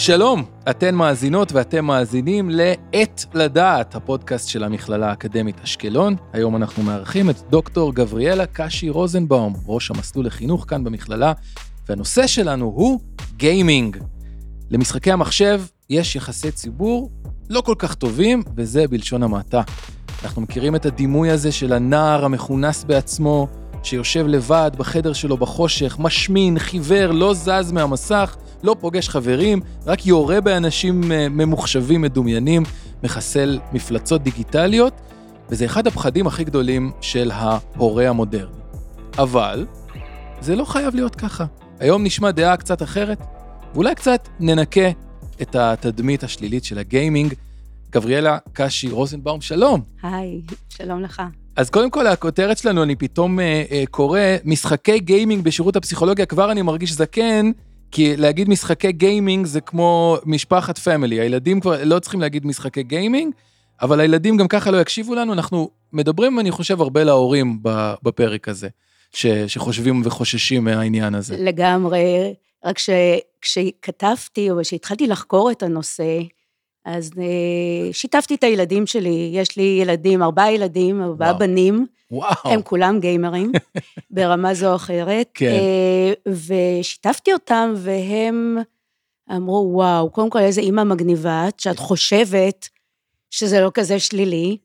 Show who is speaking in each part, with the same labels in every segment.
Speaker 1: שלום, אתן מאזינות ואתם מאזינים ל"עת לדעת", הפודקאסט של המכללה האקדמית אשקלון. היום אנחנו מארחים את דוקטור גבריאלה קשי רוזנבאום, ראש המסלול לחינוך כאן במכללה, והנושא שלנו הוא גיימינג. למשחקי המחשב יש יחסי ציבור לא כל כך טובים, וזה בלשון המעטה. אנחנו מכירים את הדימוי הזה של הנער המכונס בעצמו, שיושב לבד בחדר שלו בחושך, משמין, חיוור, לא זז מהמסך, לא פוגש חברים, רק יורה באנשים אה, ממוחשבים מדומיינים, מחסל מפלצות דיגיטליות, וזה אחד הפחדים הכי גדולים של ההורה המודרני. אבל זה לא חייב להיות ככה. היום נשמע דעה קצת אחרת, ואולי קצת ננקה את התדמית השלילית של הגיימינג. גבריאלה קשי רוזנבאום, שלום.
Speaker 2: היי, שלום לך.
Speaker 1: אז קודם כל, הכותרת שלנו, אני פתאום אה, אה, קורא, משחקי גיימינג בשירות הפסיכולוגיה, כבר אני מרגיש זקן, כי להגיד משחקי גיימינג זה כמו משפחת family, הילדים כבר לא צריכים להגיד משחקי גיימינג, אבל הילדים גם ככה לא יקשיבו לנו, אנחנו מדברים, אני חושב, הרבה להורים בפרק הזה, ש, שחושבים וחוששים מהעניין הזה.
Speaker 2: לגמרי, רק ש, כשכתבתי או כשהתחלתי לחקור את הנושא, אז אה, שיתפתי את הילדים שלי, יש לי ילדים, ארבעה ילדים, ארבעה. בנים.
Speaker 1: וואו.
Speaker 2: הם כולם גיימרים, ברמה זו או אחרת.
Speaker 1: כן. אה,
Speaker 2: ושיתפתי אותם, והם אמרו, וואו, קודם כל איזה אימא מגניבה, שאת חושבת שזה לא כזה שלילי.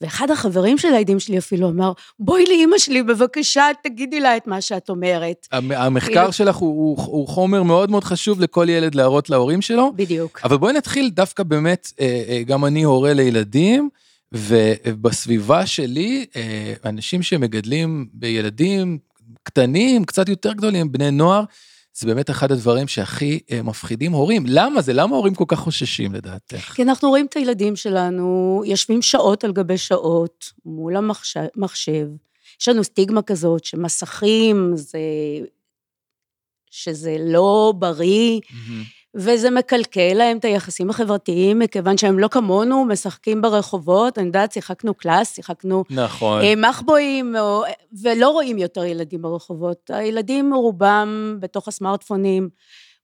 Speaker 2: ואחד החברים של הילדים שלי אפילו אמר, בואי לאימא שלי, בבקשה, תגידי לה את מה שאת אומרת.
Speaker 1: המחקר שלך הוא, הוא, הוא חומר מאוד מאוד חשוב לכל ילד להראות להורים שלו.
Speaker 2: בדיוק.
Speaker 1: אבל בואי נתחיל דווקא באמת, אה, אה, גם אני הורה לילדים, ובסביבה שלי, אה, אנשים שמגדלים בילדים קטנים, קצת יותר גדולים, בני נוער, זה באמת אחד הדברים שהכי אה, מפחידים הורים. למה זה? למה הורים כל כך חוששים לדעתך?
Speaker 2: כי אנחנו רואים את הילדים שלנו יושבים שעות על גבי שעות מול המחשב. יש לנו סטיגמה כזאת שמסכים זה... שזה לא בריא. Mm-hmm. וזה מקלקל להם את היחסים החברתיים, מכיוון שהם לא כמונו, משחקים ברחובות, אני יודעת, שיחקנו קלאס, שיחקנו...
Speaker 1: נכון.
Speaker 2: אה, מחבואים, ולא רואים יותר ילדים ברחובות. הילדים רובם בתוך הסמארטפונים,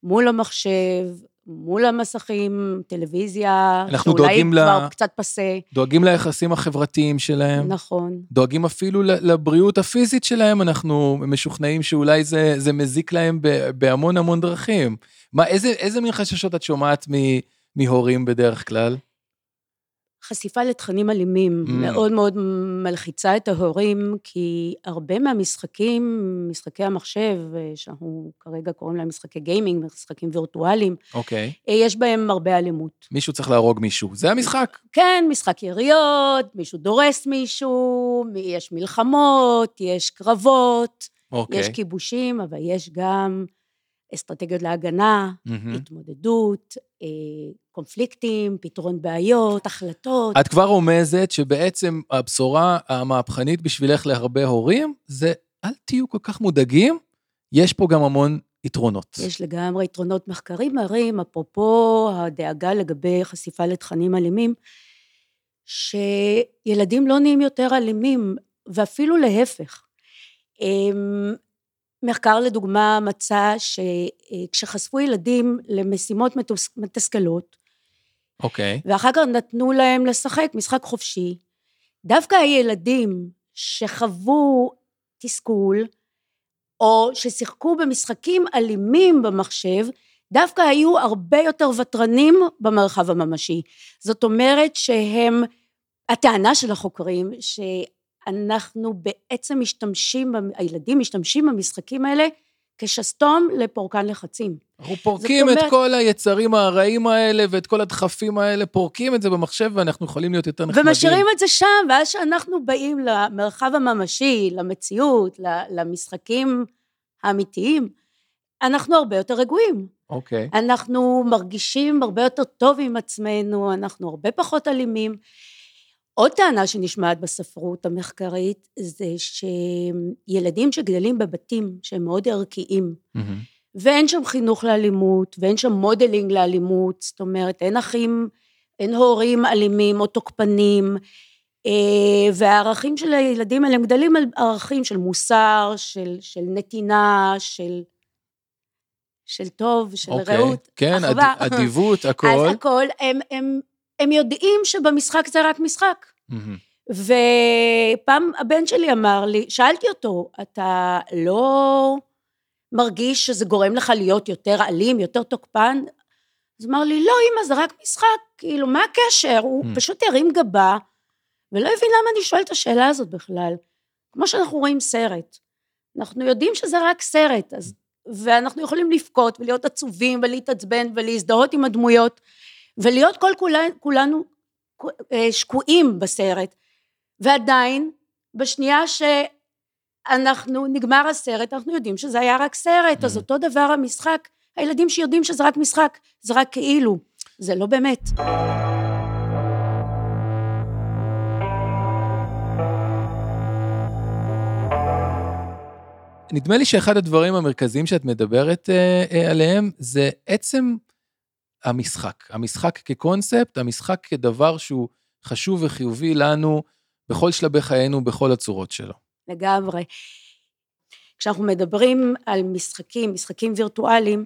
Speaker 2: מול המחשב, מול המסכים, טלוויזיה,
Speaker 1: אנחנו שאולי כבר
Speaker 2: לה... קצת פסה.
Speaker 1: דואגים ליחסים החברתיים שלהם.
Speaker 2: נכון.
Speaker 1: דואגים אפילו לבריאות הפיזית שלהם, אנחנו משוכנעים שאולי זה, זה מזיק להם בהמון המון דרכים. מה, איזה, איזה מין חששות את שומעת מהורים בדרך כלל?
Speaker 2: חשיפה לתכנים אלימים mm. מאוד מאוד מלחיצה את ההורים, כי הרבה מהמשחקים, משחקי המחשב, שאנחנו כרגע קוראים להם משחקי גיימינג, משחקים וירטואליים,
Speaker 1: אוקיי.
Speaker 2: Okay. יש בהם הרבה אלימות.
Speaker 1: מישהו צריך להרוג מישהו, זה המשחק.
Speaker 2: כן, משחק יריות, מישהו דורס מישהו, יש מלחמות, יש קרבות, okay. יש כיבושים, אבל יש גם... אסטרטגיות להגנה, mm-hmm. התמודדות, אה, קונפליקטים, פתרון בעיות, החלטות.
Speaker 1: את כבר רומזת שבעצם הבשורה המהפכנית בשבילך להרבה הורים, זה אל תהיו כל כך מודאגים, יש פה גם המון יתרונות.
Speaker 2: יש לגמרי יתרונות. מחקרים מראים, אפרופו הדאגה לגבי חשיפה לתכנים אלימים, שילדים לא נהיים יותר אלימים, ואפילו להפך. מחקר לדוגמה מצא שכשחשפו ילדים למשימות מתסכלות,
Speaker 1: אוקיי. Okay.
Speaker 2: ואחר כך נתנו להם לשחק משחק חופשי, דווקא הילדים שחוו תסכול, או ששיחקו במשחקים אלימים במחשב, דווקא היו הרבה יותר ותרנים במרחב הממשי. זאת אומרת שהם, הטענה של החוקרים, ש... אנחנו בעצם משתמשים, הילדים משתמשים במשחקים האלה כשסתום לפורקן לחצים.
Speaker 1: אנחנו פורקים אומרת, את כל היצרים הרעים האלה ואת כל הדחפים האלה, פורקים את זה במחשב ואנחנו יכולים להיות יותר נחמדים.
Speaker 2: ומשאירים את זה שם, ואז כשאנחנו באים למרחב הממשי, למציאות, למשחקים האמיתיים, אנחנו הרבה יותר רגועים.
Speaker 1: אוקיי.
Speaker 2: Okay. אנחנו מרגישים הרבה יותר טוב עם עצמנו, אנחנו הרבה פחות אלימים. עוד טענה שנשמעת בספרות המחקרית זה שילדים שגדלים בבתים שהם מאוד ערכיים mm-hmm. ואין שם חינוך לאלימות ואין שם modeling לאלימות, זאת אומרת אין אחים, אין הורים אלימים או תוקפנים אה, והערכים של הילדים האלה הם גדלים על ערכים של מוסר, של, של נתינה, של, של טוב, של
Speaker 1: אוקיי,
Speaker 2: רעות,
Speaker 1: כן,
Speaker 2: אחווה.
Speaker 1: אד- אדיבות, הכל.
Speaker 2: אז הכל, הם, הם, הם יודעים שבמשחק זה רק משחק. ופעם הבן שלי אמר לי, שאלתי אותו, אתה לא מרגיש שזה גורם לך להיות יותר אלים, יותר תוקפן? אז אמר לי, לא, אמא, זה רק משחק, כאילו, מה הקשר? הוא
Speaker 1: Mm.
Speaker 2: פשוט הרים גבה, ולא הבין למה אני שואלת את השאלה הזאת בכלל. כמו שאנחנו רואים סרט. אנחנו יודעים שזה רק סרט, אז, ואנחנו יכולים לבכות ולהיות עצובים ולהתעצבן ולהזדהות עם הדמויות, ולהיות כל כולנו, כולנו שקועים בסרט. ועדיין, בשנייה שאנחנו, נגמר הסרט, אנחנו יודעים שזה היה רק סרט, אז
Speaker 1: Mm.
Speaker 2: אותו דבר המשחק, הילדים שיודעים שזה רק משחק, זה רק כאילו, זה לא באמת.
Speaker 1: נדמה לי שאחד הדברים המרכזיים שאת מדברת אה, אה, עליהם זה עצם המשחק. המשחק כקונספט, המשחק כדבר שהוא חשוב וחיובי לנו בכל שלבי חיינו, בכל הצורות שלו.
Speaker 2: לגמרי. כשאנחנו מדברים על משחקים, משחקים וירטואליים,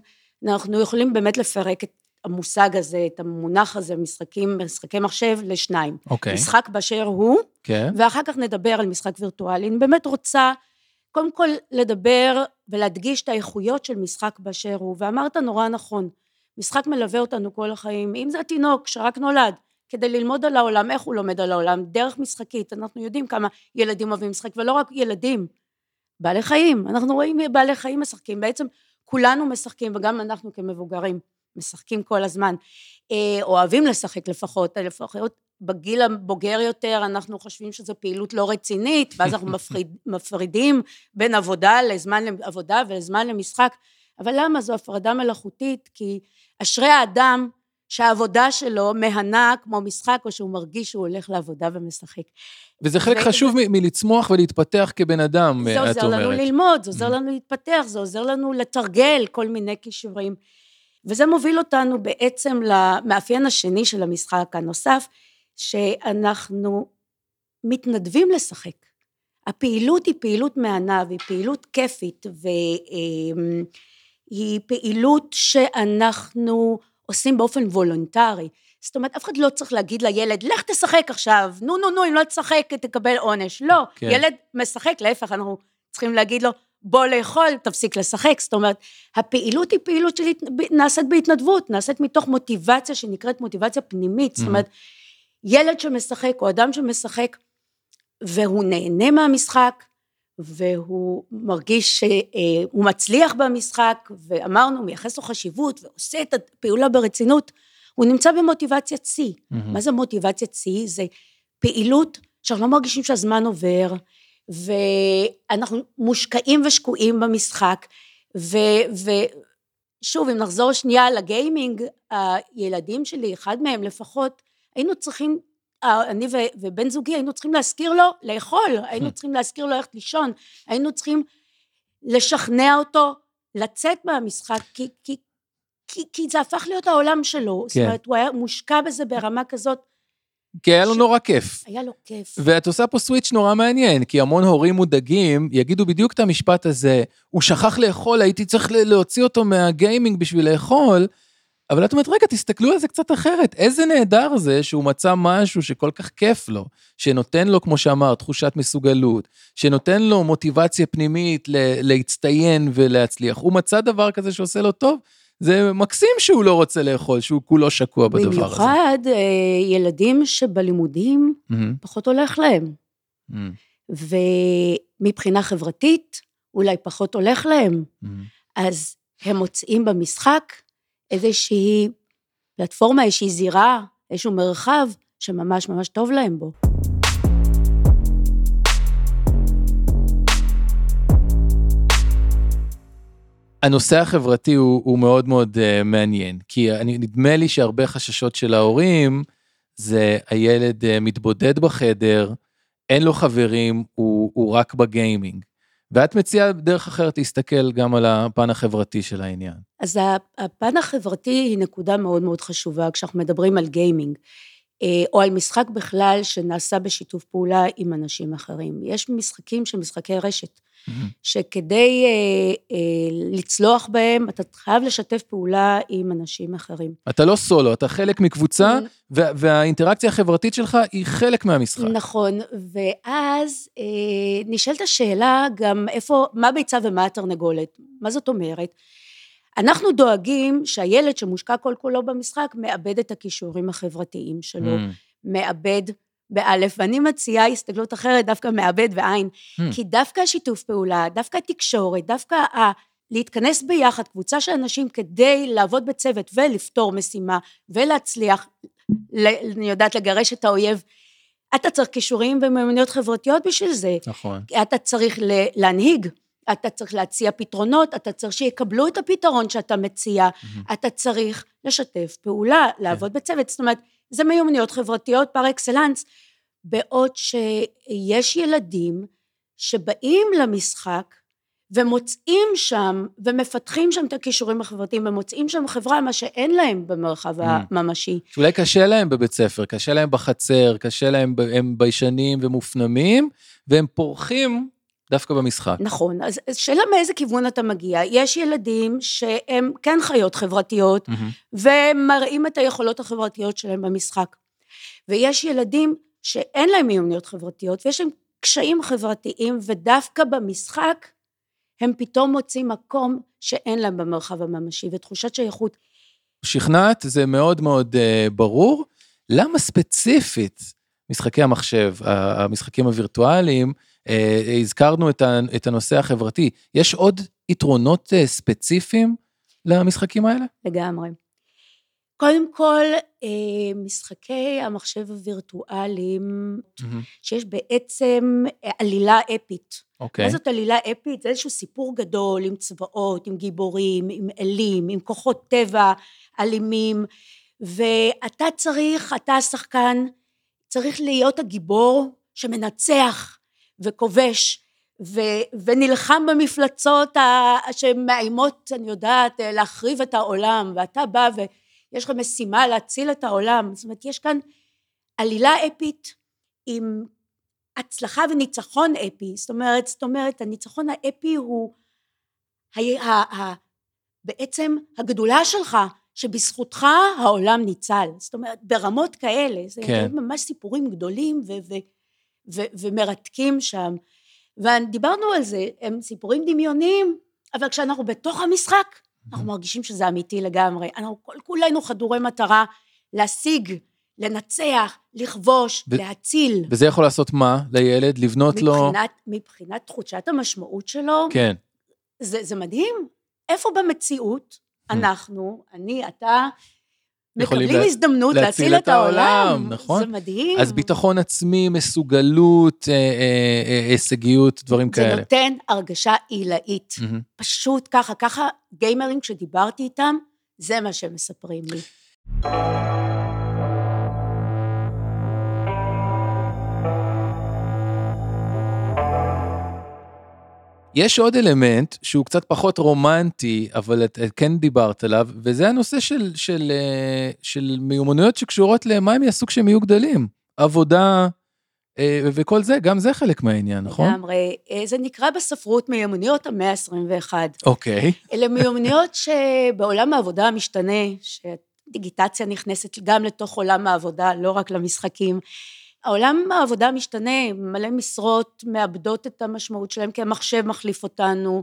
Speaker 2: אנחנו יכולים באמת לפרק את המושג הזה, את המונח הזה, משחקים, משחקי מחשב, לשניים.
Speaker 1: אוקיי.
Speaker 2: משחק באשר הוא,
Speaker 1: כן.
Speaker 2: ואחר כך נדבר על משחק וירטואלי. אני באמת רוצה קודם כל לדבר ולהדגיש את האיכויות של משחק באשר הוא, ואמרת נורא נכון, משחק מלווה אותנו כל החיים, אם זה התינוק שרק נולד, כדי ללמוד על העולם, איך הוא לומד על העולם, דרך משחקית, אנחנו יודעים כמה ילדים אוהבים לשחק, ולא רק ילדים, בעלי חיים, אנחנו רואים בעלי חיים משחקים, בעצם כולנו משחקים, וגם אנחנו כמבוגרים משחקים כל הזמן, אה, אוהבים לשחק לפחות, לפחות בגיל הבוגר יותר אנחנו חושבים שזו פעילות לא רצינית, ואז אנחנו מפריד, מפרידים בין עבודה לזמן לעבודה ולזמן למשחק, אבל למה? זו הפרדה מלאכותית, כי אשרי האדם שהעבודה שלו מהנה כמו משחק, או שהוא מרגיש שהוא הולך לעבודה ומשחק.
Speaker 1: וזה חלק
Speaker 2: ו-
Speaker 1: חשוב מ- מלצמוח ולהתפתח כבן אדם,
Speaker 2: זה
Speaker 1: את
Speaker 2: עוזר לנו
Speaker 1: אומרת.
Speaker 2: ללמוד, זה עוזר
Speaker 1: Mm.
Speaker 2: לנו להתפתח, זה עוזר לנו לתרגל כל מיני כישורים. וזה מוביל אותנו בעצם למאפיין השני של המשחק הנוסף, שאנחנו מתנדבים לשחק. הפעילות היא פעילות מהנה והיא פעילות כיפית והיא פעילות שאנחנו עושים באופן וולונטרי. זאת אומרת, אף אחד לא צריך להגיד לילד, לך תשחק עכשיו, נו נו נו, אם לא תשחק תקבל עונש. לא,
Speaker 1: כן.
Speaker 2: ילד משחק, להפך, אנחנו צריכים להגיד לו, בוא לאכול, תפסיק לשחק. זאת אומרת, הפעילות היא פעילות שנעשית בהתנדבות, נעשית מתוך מוטיבציה שנקראת מוטיבציה פנימית. זאת אומרת, ילד שמשחק או אדם שמשחק והוא נהנה מהמשחק והוא מרגיש שהוא מצליח במשחק ואמרנו מייחס לו חשיבות ועושה את הפעולה ברצינות, הוא נמצא במוטיבציית שיא.
Speaker 1: מהמם.
Speaker 2: מה זה מוטיבציית שיא? זה פעילות שאנחנו לא מרגישים שהזמן עובר ואנחנו מושקעים ושקועים במשחק ו- ושוב אם נחזור שנייה לגיימינג הילדים שלי אחד מהם לפחות היינו צריכים אה, אני ובן זוגי היינו צריכים להזכיר לו לאכול, היינו צריכים להזכיר לו ללכת לישון, היינו צריכים לשכנע אותו לצאת מהמשחק, כי, כי, כי, כי זה הפך להיות העולם שלו, זאת
Speaker 1: כן.
Speaker 2: אומרת, הוא היה מושקע בזה ברמה כזאת,
Speaker 1: כי היה לו
Speaker 2: ש-
Speaker 1: נורא כיף.
Speaker 2: היה לו כיף.
Speaker 1: ואת עושה פה סוויץ' נורא מעניין, כי המון הורים מודאגים יגידו בדיוק את המשפט הזה, הוא שכח לאכול, הייתי צריך להוציא אותו מהגיימינג בשביל לאכול, אבל את אומרת, רגע, תסתכלו על זה קצת אחרת. איזה נהדר זה שהוא מצא משהו שכל כך כיף לו, שנותן לו, כמו שאמרת, תחושת מסוגלות, שנותן לו מוטיבציה פנימית ל- להצטיין ולהצליח. הוא מצא דבר כזה שעושה לו טוב, זה מקסים שהוא לא רוצה לאכול, שהוא כולו שקוע בדבר הזה.
Speaker 2: במיוחד אה, ילדים שבלימודים
Speaker 1: מהמם,
Speaker 2: פחות הולך להם,
Speaker 1: מהמם,
Speaker 2: ומבחינה חברתית אולי פחות הולך להם,
Speaker 1: מהמם.
Speaker 2: אז הם מוצאים במשחק איזושהי פלטפורמה, איזושהי זירה, איזשהו מרחב שממש ממש טוב להם בו.
Speaker 1: הנושא החברתי הוא, הוא מאוד מאוד uh, מעניין, כי אני, נדמה לי שהרבה חששות של ההורים זה הילד uh, מתבודד בחדר, אין לו חברים, הוא, הוא רק בגיימינג. ואת מציעה דרך אחרת להסתכל גם על הפן החברתי של העניין.
Speaker 2: אז הפן החברתי היא נקודה מאוד מאוד חשובה כשאנחנו מדברים על גיימינג. אה, או על משחק בכלל שנעשה בשיתוף פעולה עם אנשים אחרים. יש משחקים שהם משחקי רשת, שכדי אה, אה, לצלוח בהם, אתה חייב לשתף פעולה עם אנשים אחרים.
Speaker 1: אתה לא סולו, אתה חלק מקבוצה, והאינטראקציה החברתית שלך היא חלק מהמשחק.
Speaker 2: נכון, ואז אה, נשאלת השאלה גם איפה, מה ביצה ומה התרנגולת? מה זאת אומרת? אנחנו דואגים שהילד שמושקע כל כולו במשחק מאבד את הכישורים החברתיים שלו, mm. מאבד באלף, ואני מציעה הסתגלות אחרת, דווקא מעבד ועין, hmm. כי דווקא השיתוף פעולה, דווקא התקשורת, דווקא ה... להתכנס ביחד, קבוצה של אנשים כדי לעבוד בצוות ולפתור משימה ולהצליח, אני יודעת, לגרש את האויב. אתה צריך כישורים ומיומנויות חברתיות בשביל זה.
Speaker 1: נכון.
Speaker 2: אתה צריך להנהיג, אתה צריך להציע פתרונות, אתה צריך שיקבלו את הפתרון שאתה מציע, mm-hmm. אתה צריך לשתף פעולה, לעבוד כן. בצוות. זאת אומרת, זה מיומנויות חברתיות פר אקסלנס, בעוד שיש ילדים שבאים למשחק ומוצאים שם, ומפתחים שם את הכישורים החברתיים, ומוצאים שם חברה, מה שאין להם במרחב mm. הממשי.
Speaker 1: שאולי קשה להם בבית ספר, קשה להם בחצר, קשה להם, הם ביישנים ומופנמים, והם פורחים דווקא במשחק.
Speaker 2: נכון, אז שאלה מאיזה כיוון אתה מגיע. יש ילדים שהם כן חיות חברתיות, mm-hmm. ומראים את היכולות החברתיות שלהם במשחק. ויש ילדים שאין להם מיומנויות חברתיות, ויש להם קשיים חברתיים, ודווקא במשחק הם פתאום מוצאים מקום שאין להם במרחב הממשי, ותחושת שייכות.
Speaker 1: שכנעת, זה מאוד מאוד uh, ברור. למה ספציפית משחקי המחשב, המשחקים הווירטואליים, הזכרנו את הנושא החברתי. יש עוד יתרונות אה, ספציפיים למשחקים האלה?
Speaker 2: לגמרי. קודם כל, אה, משחקי המחשב הווירטואליים, mm-hmm. שיש בעצם עלילה אפית.
Speaker 1: אוקיי.
Speaker 2: Okay. מה זאת עלילה אפית? זה איזשהו סיפור גדול עם צבאות, עם גיבורים, עם אלים, עם כוחות טבע אלימים, ואתה צריך, אתה השחקן, צריך להיות הגיבור שמנצח וכובש ו, ונלחם במפלצות שמאיימות, אני יודעת, להחריב את העולם, ואתה בא ויש לך משימה להציל את העולם. זאת אומרת, יש כאן עלילה אפית עם הצלחה וניצחון אפי. זאת אומרת, זאת אומרת, הניצחון האפי הוא ה, ה, ה, בעצם הגדולה שלך, שבזכותך העולם ניצל. זאת אומרת, ברמות כאלה. כן. זה ממש סיפורים גדולים ו... ו ו- ומרתקים שם. ודיברנו על זה, הם סיפורים דמיוניים, אבל כשאנחנו בתוך המשחק, אנחנו מרגישים שזה אמיתי לגמרי. אנחנו כל כולנו חדורי מטרה להשיג, לנצח, לכבוש, ו- להציל.
Speaker 1: וזה יכול לעשות מה לילד? לבנות
Speaker 2: מבחינת, לו... מבחינת תחושת המשמעות שלו,
Speaker 1: כן.
Speaker 2: זה, זה מדהים. איפה במציאות אנחנו, אני, אתה, מקבלים לה... הזדמנות להציל, להציל את העולם. העולם,
Speaker 1: נכון?
Speaker 2: זה מדהים.
Speaker 1: אז ביטחון עצמי, מסוגלות, אה, אה, אה, הישגיות, דברים
Speaker 2: זה
Speaker 1: כאלה.
Speaker 2: זה נותן הרגשה עילאית. Mm-hmm. פשוט ככה, ככה גיימרים, כשדיברתי איתם, זה מה שהם מספרים לי.
Speaker 1: יש עוד אלמנט שהוא קצת פחות רומנטי, אבל את, את כן דיברת עליו, וזה הנושא של, של, אה, של מיומנויות שקשורות למה הם יעשו כשהם יהיו גדלים. עבודה אה, וכל זה, גם זה חלק מהעניין, נכון?
Speaker 2: לגמרי. אה, זה נקרא בספרות מיומנויות המאה ה-21.
Speaker 1: אוקיי.
Speaker 2: אלה מיומנויות שבעולם העבודה המשתנה, שדיגיטציה נכנסת גם לתוך עולם העבודה, לא רק למשחקים. העולם העבודה משתנה, מלא משרות מאבדות את המשמעות שלהם כי המחשב מחליף אותנו,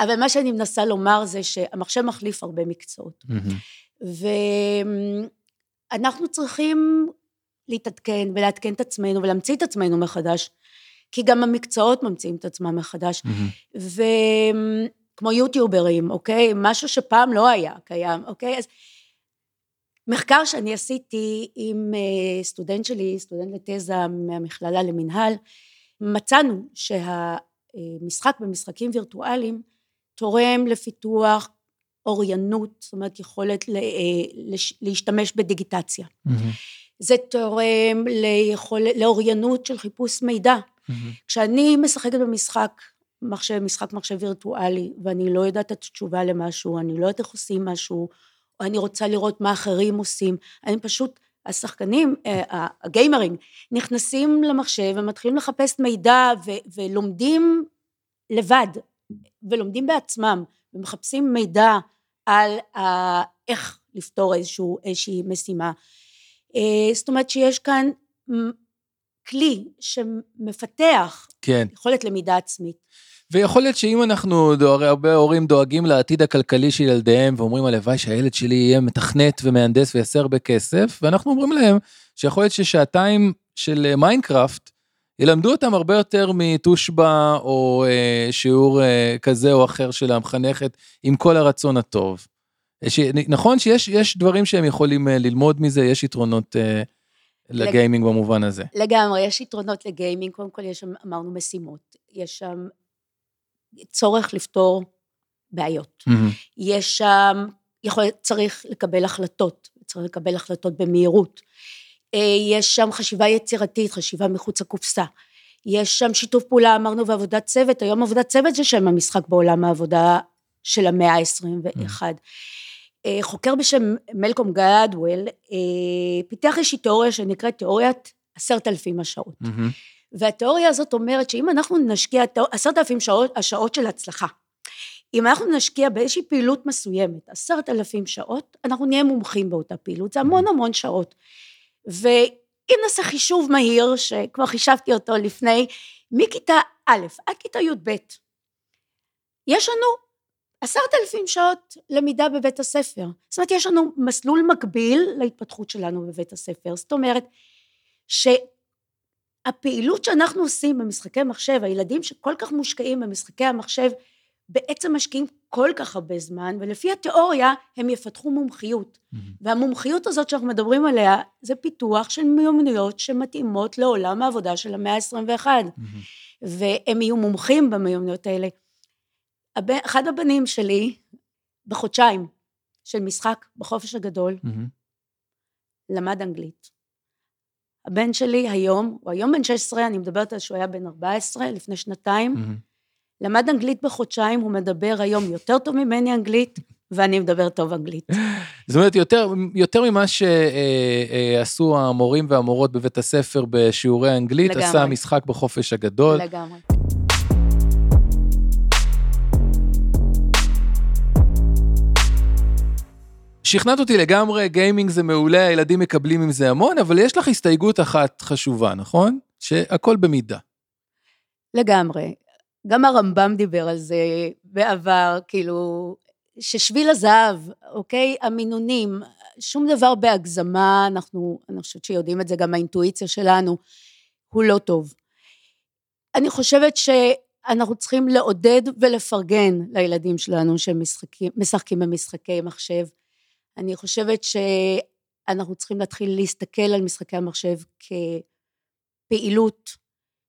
Speaker 2: אבל מה שאני מנסה לומר זה שהמחשב מחליף הרבה מקצועות. Mm-hmm. ואנחנו צריכים להתעדכן ולעדכן את עצמנו ולהמציא את עצמנו מחדש, כי גם המקצועות ממציאים את עצמם מחדש. Mm-hmm. וכמו יוטיוברים, אוקיי? משהו שפעם לא היה קיים, אוקיי? אז מחקר שאני עשיתי עם אה, סטודנט שלי, סטודנט לתזה מהמכללה למינהל, מצאנו שהמשחק במשחקים וירטואליים תורם לפיתוח אוריינות, זאת אומרת יכולת אה, להשתמש בדיגיטציה. Mm-hmm. זה תורם ליכול, לאוריינות של חיפוש מידע. Mm-hmm. כשאני משחקת במשחק מחשב, משחק מחשב וירטואלי, ואני לא יודעת את התשובה למשהו, אני לא יודעת איך עושים משהו, או אני רוצה לראות מה אחרים עושים, אני פשוט, השחקנים, אה, הגיימרים, נכנסים למחשב ומתחילים לחפש מידע ו- ולומדים לבד, ולומדים בעצמם, ומחפשים מידע על ה- איך לפתור איזשהו, איזושהי משימה. אה, זאת אומרת שיש כאן כלי שמפתח כן. יכולת למידה עצמית.
Speaker 1: ויכול להיות שאם אנחנו, הרי הרבה הורים דואגים לעתיד הכלכלי של ילדיהם ואומרים הלוואי שהילד שלי יהיה מתכנת ומהנדס ויעשה הרבה כסף, ואנחנו אומרים להם שיכול להיות ששעתיים של מיינקראפט ילמדו אותם הרבה יותר מתושבע או אה, שיעור אה, כזה או אחר של המחנכת עם כל הרצון הטוב. ש... נכון שיש דברים שהם יכולים אה, ללמוד מזה, יש יתרונות אה, לגיימינג לג... במובן הזה.
Speaker 2: לגמרי, יש יתרונות לגיימינג, קודם כל יש שם, אמרנו, משימות. יש שם צורך לפתור בעיות. Mm-hmm. יש שם, יכול, צריך לקבל החלטות, צריך לקבל החלטות במהירות. אה, יש שם חשיבה יצירתית, חשיבה מחוץ לקופסה. יש שם שיתוף פעולה, אמרנו, ועבודת צוות, היום עבודת צוות זה שם המשחק בעולם העבודה של המאה ה-21. Mm-hmm. חוקר בשם מלקום גלדוול אה, פיתח איזושהי תיאוריה שנקראת תיאוריית עשרת אלפים השעות. Mm-hmm. והתיאוריה הזאת אומרת שאם אנחנו נשקיע עשרת אלפים שעות, השעות של הצלחה, אם אנחנו נשקיע באיזושהי פעילות מסוימת, עשרת אלפים שעות, אנחנו נהיה מומחים באותה פעילות, זה המון המון שעות. ואם נעשה חישוב מהיר, שכבר חישבתי אותו לפני, מכיתה א' עד כיתה י"ב, יש לנו עשרת אלפים שעות למידה בבית הספר. זאת אומרת, יש לנו מסלול מקביל להתפתחות שלנו בבית הספר. זאת אומרת, ש... הפעילות שאנחנו עושים במשחקי מחשב, הילדים שכל כך מושקעים במשחקי המחשב, בעצם משקיעים כל כך הרבה זמן, ולפי התיאוריה הם יפתחו מומחיות. Mm-hmm. והמומחיות הזאת שאנחנו מדברים עליה, זה פיתוח של מיומנויות שמתאימות לעולם העבודה של המאה ה-21. Mm-hmm. והם יהיו מומחים במיומנויות האלה. אחד הבנים שלי, בחודשיים של משחק בחופש הגדול, mm-hmm. למד אנגלית. הבן שלי היום, הוא היום בן 16, אני מדברת על שהוא היה בן 14, לפני שנתיים, mm-hmm. למד אנגלית בחודשיים, הוא מדבר היום יותר טוב ממני אנגלית, ואני מדבר טוב אנגלית.
Speaker 1: זאת אומרת, יותר, יותר ממה שעשו אה, אה, המורים והמורות בבית הספר בשיעורי אנגלית, לגמרי. עשה המשחק בחופש הגדול.
Speaker 2: לגמרי.
Speaker 1: שכנעת אותי לגמרי, גיימינג זה מעולה, הילדים מקבלים עם זה המון, אבל יש לך הסתייגות אחת חשובה, נכון? שהכל במידה.
Speaker 2: לגמרי. גם הרמב"ם דיבר על זה בעבר, כאילו, ששביל הזהב, אוקיי? המינונים, שום דבר בהגזמה, אנחנו, אני חושבת שיודעים את זה גם האינטואיציה שלנו, הוא לא טוב. אני חושבת שאנחנו צריכים לעודד ולפרגן לילדים שלנו שמשחקים במשחקי מחשב. אני חושבת שאנחנו צריכים להתחיל להסתכל על משחקי המחשב כפעילות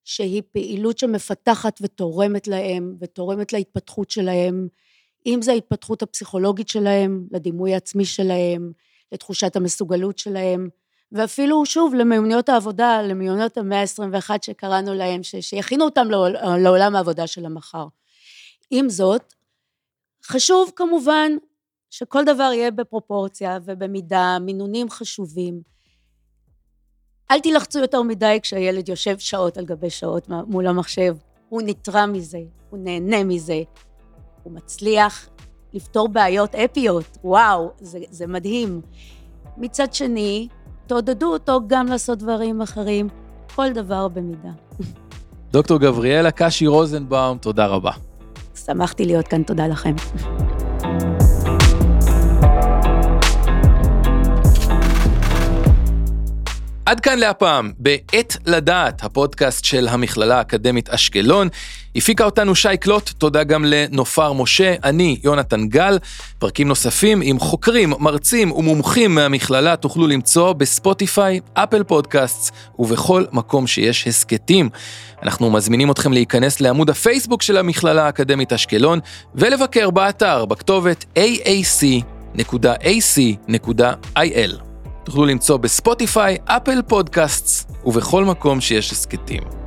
Speaker 2: שהיא פעילות שמפתחת ותורמת להם ותורמת להתפתחות שלהם, אם זה ההתפתחות הפסיכולוגית שלהם, לדימוי העצמי שלהם, לתחושת המסוגלות שלהם, ואפילו שוב למיומנויות העבודה, למיומנויות המאה ה-21 שקראנו להם, ש- שיכינו אותם לעול, לעולם העבודה של המחר. עם זאת, חשוב כמובן שכל דבר יהיה בפרופורציה ובמידה, מינונים חשובים. אל תילחצו יותר מדי כשהילד יושב שעות על גבי שעות מול המחשב. הוא נתרם מזה, הוא נהנה מזה, הוא מצליח לפתור בעיות אפיות, וואו, זה, זה מדהים. מצד שני, תעודדו אותו גם לעשות דברים אחרים, כל דבר במידה.
Speaker 1: דוקטור גבריאלה קשי רוזנבאום, תודה רבה.
Speaker 2: שמחתי להיות כאן, תודה לכם.
Speaker 1: עד כאן להפעם, בעת לדעת, הפודקאסט של המכללה האקדמית אשקלון. הפיקה אותנו שי קלוט, תודה גם לנופר משה, אני יונתן גל. פרקים נוספים עם חוקרים, מרצים ומומחים מהמכללה תוכלו למצוא בספוטיפיי, אפל פודקאסט ובכל מקום שיש הסכתים. אנחנו מזמינים אתכם להיכנס לעמוד הפייסבוק של המכללה האקדמית אשקלון ולבקר באתר בכתובת aac.ac.il. תוכלו למצוא בספוטיפיי, אפל פודקאסטס ובכל מקום שיש הסכתים.